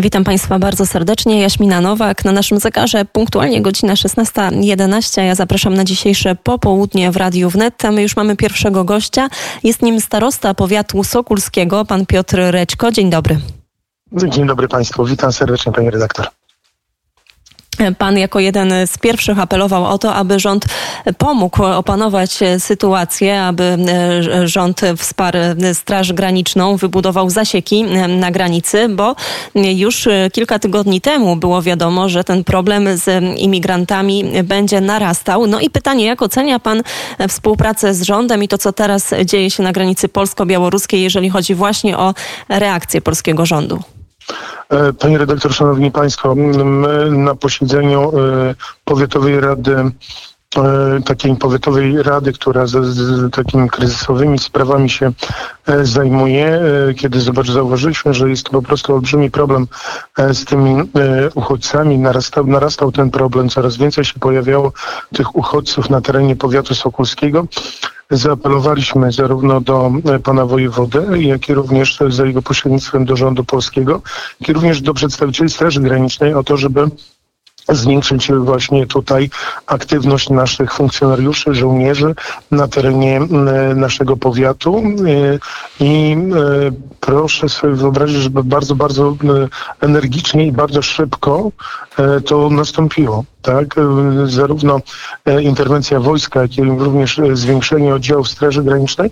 Witam Państwa bardzo serdecznie. Jaśmina Nowak. Na naszym zegarze punktualnie godzina 16.11. Ja zapraszam na dzisiejsze popołudnie w Radiu Wnet. My już mamy pierwszego gościa. Jest nim starosta powiatu sokulskiego, pan Piotr Rećko. Dzień dobry. Dzień dobry Państwu. Witam serdecznie Pani redaktor. Pan jako jeden z pierwszych apelował o to, aby rząd pomógł opanować sytuację, aby rząd wsparł Straż Graniczną, wybudował zasieki na granicy, bo już kilka tygodni temu było wiadomo, że ten problem z imigrantami będzie narastał. No i pytanie, jak ocenia Pan współpracę z rządem i to, co teraz dzieje się na granicy polsko-białoruskiej, jeżeli chodzi właśnie o reakcję polskiego rządu? E, Panie redaktor, szanowni państwo, my na posiedzeniu e, powiatowej rady e, takiej powiatowej rady, która z, z, takimi kryzysowymi sprawami się zajmuje, kiedy zobacz, zauważyliśmy, że jest to po prostu olbrzymi problem z tymi uchodźcami. Narastał, narastał ten problem, coraz więcej się pojawiało tych uchodźców na terenie powiatu sokulskiego zaapelowaliśmy zarówno do e, pana wojewody, jak i również za jego pośrednictwem do rządu polskiego, jak i również do przedstawicieli Straży Granicznej o to, żeby zwiększyć właśnie tutaj aktywność naszych funkcjonariuszy, żołnierzy na terenie naszego powiatu. E, i e, proszę sobie wyobrazić, żeby bardzo, bardzo energicznie i bardzo szybko to nastąpiło tak? Zarówno e, interwencja wojska, jak i również e, zwiększenie oddziałów Straży Granicznej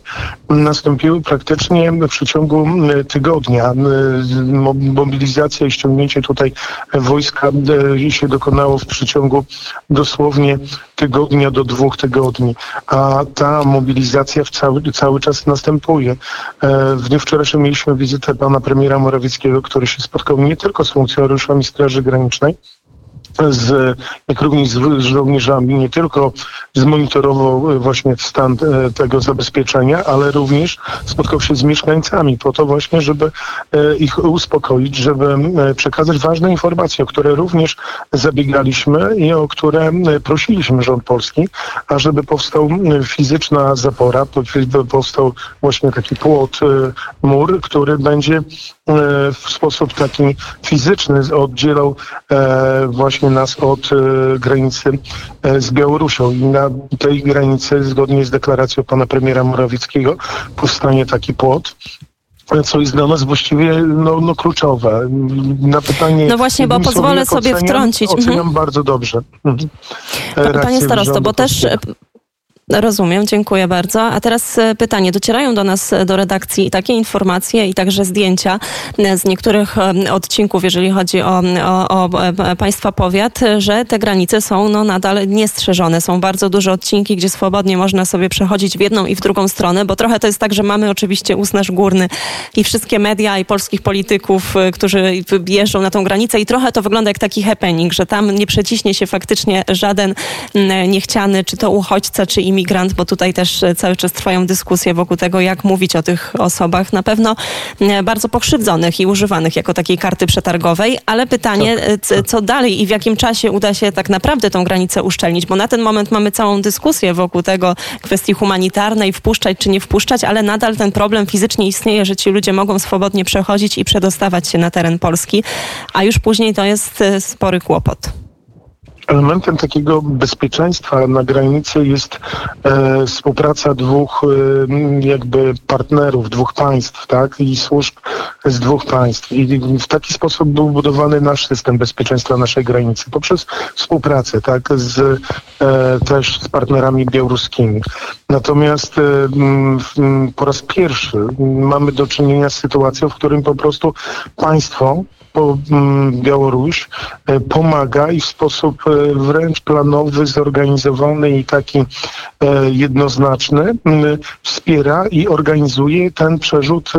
nastąpiły praktycznie w przeciągu tygodnia. Mobilizacja i ściągnięcie tutaj wojska e, się dokonało w przeciągu dosłownie tygodnia do dwóch tygodni, a ta mobilizacja cały, cały czas następuje. W dniu wczorajszym mieliśmy wizytę pana premiera Morawieckiego, który się spotkał nie tylko z funkcjonariuszami Straży Granicznej, z, jak również z żołnierzami, nie tylko zmonitorował właśnie stan e, tego zabezpieczenia, ale również spotkał się z mieszkańcami po to właśnie, żeby e, ich uspokoić, żeby e, przekazać ważne informacje, o które również zabiegaliśmy i o które prosiliśmy rząd polski, ażeby powstał fizyczna zapora, powstał właśnie taki płot, mur, który będzie w sposób taki fizyczny oddzielał właśnie nas od e, granicy e, z Białorusią. I na tej granicy, zgodnie z deklaracją pana premiera Morawieckiego, powstanie taki płot co jest dla nas właściwie no, no kluczowe. Na pytanie... No właśnie, bo pozwolę sobie oceniam, wtrącić. Oceniam mhm. bardzo dobrze. Mhm. Panie starosto, bo też Rozumiem, dziękuję bardzo. A teraz e, pytanie. Docierają do nas, e, do redakcji takie informacje i także zdjęcia e, z niektórych odcinków, jeżeli chodzi o, o, o państwa powiat, że te granice są no, nadal niestrzeżone. Są bardzo duże odcinki, gdzie swobodnie można sobie przechodzić w jedną i w drugą stronę, bo trochę to jest tak, że mamy oczywiście usnaż górny i wszystkie media i polskich polityków, którzy jeżdżą na tą granicę i trochę to wygląda jak taki happening, że tam nie przeciśnie się faktycznie żaden niechciany, czy to uchodźca, czy imigrant imigrant, bo tutaj też e, cały czas trwają dyskusje wokół tego, jak mówić o tych osobach, na pewno e, bardzo pokrzywdzonych i używanych jako takiej karty przetargowej, ale pytanie, e, co? dalej i w jakim czasie uda się tak naprawdę tą granicę uszczelnić, bo na ten moment mamy całą dyskusję wokół tego, kwestii humanitarnej, wpuszczać czy nie wpuszczać, ale nadal ten problem fizycznie istnieje, że ci ludzie mogą swobodnie przechodzić i przedostawać się na teren Polski, a już później to jest spory kłopot. Elementem takiego bezpieczeństwa na granicy jest e, współpraca dwóch e, jakby partnerów, dwóch państw, tak, i służb z dwóch państw. I w taki sposób był budowany nasz system bezpieczeństwa naszej granicy poprzez współpracę, tak, z, e, też z partnerami białoruskimi. Natomiast e, po raz pierwszy mamy do czynienia z sytuacją, w którym po prostu państwo Białoruś e, pomaga i w sposób e, wręcz planowy, zorganizowany i taki e, jednoznaczny mm, wspiera i organizuje ten przerzut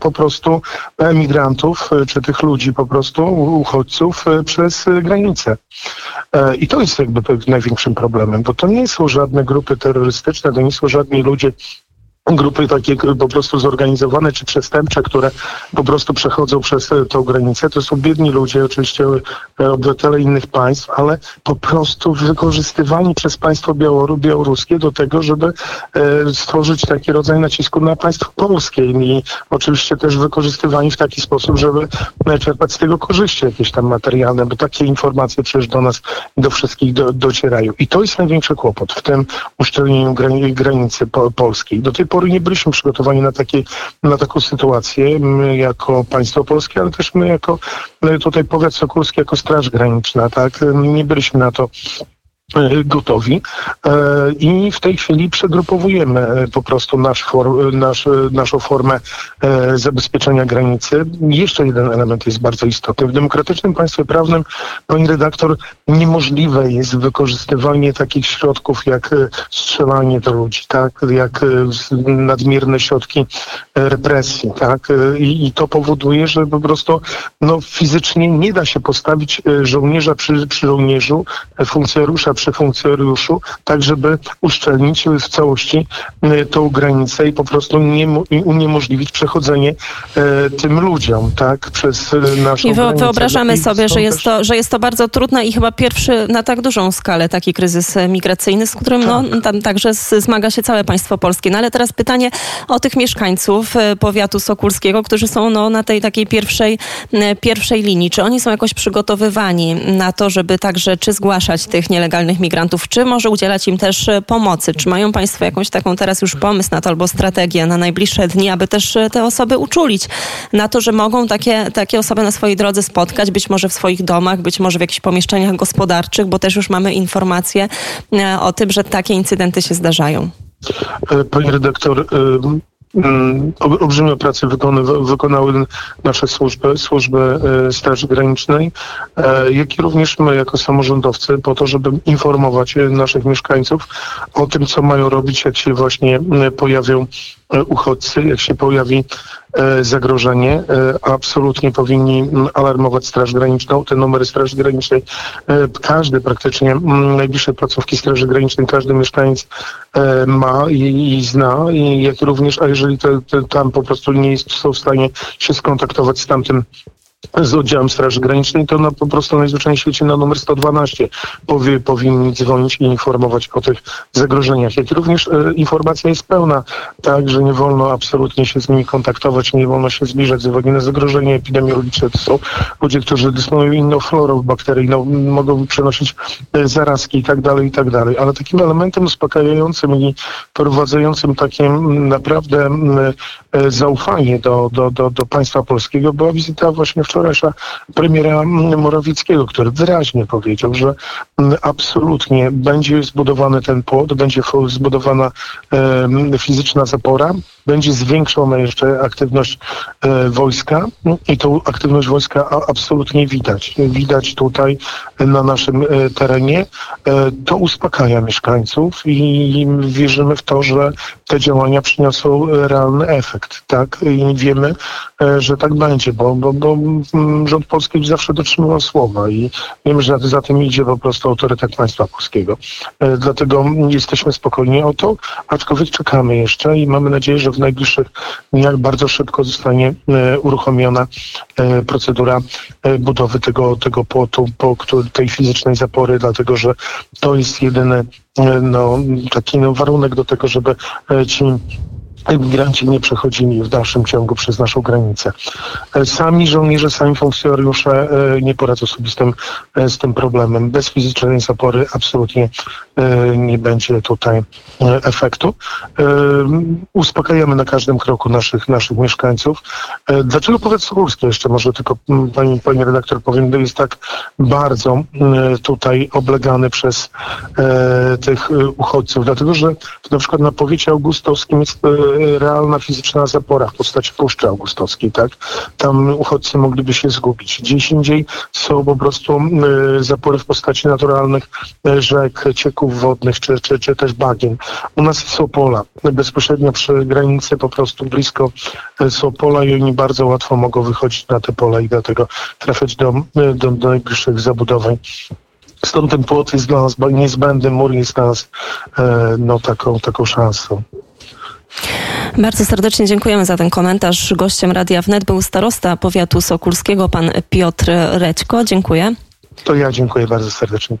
po prostu emigrantów, czy tych ludzi po prostu, uchodźców przez granicę. I to jest jakby największym problemem, bo to nie są żadne grupy terrorystyczne, to nie są żadni ludzie grupy takie po prostu zorganizowane czy przestępcze, które po prostu przechodzą przez tą granicę. To są biedni ludzie, oczywiście e, obywatele innych państw, ale po prostu wykorzystywani przez państwo białoruskie do tego, żeby stworzyć taki rodzaj nacisku na państwo polskie i oczywiście też wykorzystywani w taki sposób, żeby czerpać z tego korzyści jakieś tam materialne, bo takie informacje przecież do nas, do wszystkich do, docierają. I to jest największy kłopot w tym uszczelnieniu granicy po, polskiej. Do tej pory nie byliśmy przygotowani na, takie, na taką sytuację, my jako państwo polskie, ale też my jako tutaj powiat sokulski, jako Straż Graniczna, tak, nie byliśmy na to E, gotowi e, i w tej chwili przegrupowujemy e, po prostu nasz nasz, naszą formę zabezpieczenia granicy. Jeszcze jeden element jest bardzo istotny. W demokratycznym państwie prawnym, pani redaktor, niemożliwe jest wykorzystywanie takich środków jak strzelanie do ludzi, tak, jak nadmierne środki represji, tak, i, i to powoduje, że po prostu no, fizycznie nie da się postawić żołnierza przy, przy żołnierzu, funkcjonariusza przy funkcjonariuszu, tak żeby uszczelnić w całości e, tą granicę i po prostu nie, uniemożliwić przechodzenie e, tym ludziom, tak, przez e, naszą I granicę. Wyobrażamy sobie, że jest, to, że jest to bardzo trudne i chyba pierwszy na tak dużą skalę taki kryzys migracyjny, z którym no, tak. no, tam także zmaga się całe państwo polskie. No ale teraz pytanie o tych mieszkańców powiatu sokulskiego, którzy są no, na tej takiej pierwszej, pierwszej linii. Czy oni są jakoś przygotowywani na to, żeby także czy zgłaszać tych nielegalnych nielegalnych migrantów, czy może udzielać im też e, pomocy? Czy mają Państwo jakąś taką teraz już pomysł na to albo strategię na najbliższe dni, aby też e, te osoby uczulić na to, że mogą takie, takie osoby na swojej drodze spotkać, być może w swoich domach, być może w jakichś pomieszczeniach gospodarczych, bo też już mamy informacje e, o tym, że takie incydenty się zdarzają. Pani redaktor, olbrzymią pracę wykonały nasze służby, służby e, Straży Granicznej, e, jak i również my jako samorządowcy po to, żeby informować e, naszych mieszkańców o tym, co mają robić, jak się właśnie pojawią uchodźcy, jak się pojawi zagrożenie, absolutnie powinni alarmować Straż Graniczną. Te numery Straży Granicznej, każdy praktycznie, najbliższe placówki Straży Granicznej, każdy mieszkaniec ma i, zna, i jak również, a jeżeli te, te, tam po prostu nie jest, są w stanie się skontaktować z tamtym z oddziałem Straży Granicznej, to na, po prostu najzwyczajniej w świecie na numer 112 powie, powinni dzwonić i informować o tych zagrożeniach. Jak również e, informacja jest pełna, tak, że nie wolno absolutnie się z nimi kontaktować, nie wolno się zbliżać z uwagi na zagrożenie epidemiologiczne. To są ludzie, którzy dysponują inną florą bakteryjną, mogą przenosić e, zarazki i tak dalej, i tak. Ale takim elementem uspokajającym i prowadzającym takie naprawdę e, zaufanie do, do, do, do państwa polskiego była wizyta właśnie wczoraj wczorajsza premiera Morawieckiego, który wyraźnie powiedział, że mm, absolutnie będzie zbudowany ten płot, będzie zbudowana fizyczna zapora, będzie zwiększona jeszcze aktywność e, wojska i tą aktywność wojska absolutnie widać. Widać tutaj na naszym e, terenie. E, to uspokaja mieszkańców i wierzymy w to, że te działania przyniosą realny efekt. Tak? I wiemy, że tak będzie, bo, bo, bo rząd polski zawsze dotrzymywał słowa i wiemy, że za tym idzie po prostu autorytet państwa polskiego. Dlatego jesteśmy spokojni o to, aczkolwiek czekamy jeszcze i mamy nadzieję, że w najbliższych dniach bardzo szybko zostanie e, uruchomiona e, procedura e, budowy tego, tego płotu, po, tej fizycznej zapory, dlatego że to jest jedyny no, taki no, warunek do tego, żeby ci emigranci nie przechodzili w dalszym ciągu przez naszą granicę. E, sami żołnierze, sami funkcjonariusze e, nie poradzą sobie z tym, e, z tym problemem. Bez fizycznej zapory absolutnie nie będzie tutaj efektu. Uspokajamy na każdym kroku naszych, naszych mieszkańców. Dlaczego powiat sokolski jeszcze może tylko pani, pani redaktor powiem, jest tak bardzo tutaj oblegany przez tych uchodźców? Dlatego, że na przykład na powiecie augustowskim jest realna fizyczna zapora w postaci Puszczy Augustowskiej, tak? Tam uchodźcy mogliby się zgubić. Gdzieś indziej są po prostu y, zapory w postaci naturalnych y, rzek, cieków wodnych, czy, czy, czy też bagien. U nas są pola. Bezpośrednio przy granicy, po prostu blisko y, są pola i oni bardzo łatwo mogą wychodzić na te pola i dlatego trafiać do, do, do najbliższych zabudowań. Stąd ten płot jest dla nas niezbędny, mur jest dla nas no, taką, taką szansą. Bardzo serdecznie dziękujemy za ten komentarz. Gościem Radia Wnet był starosta powiatu sokulskiego, pan Piotr Rećko. Dziękuję. To ja dziękuję bardzo serdecznie.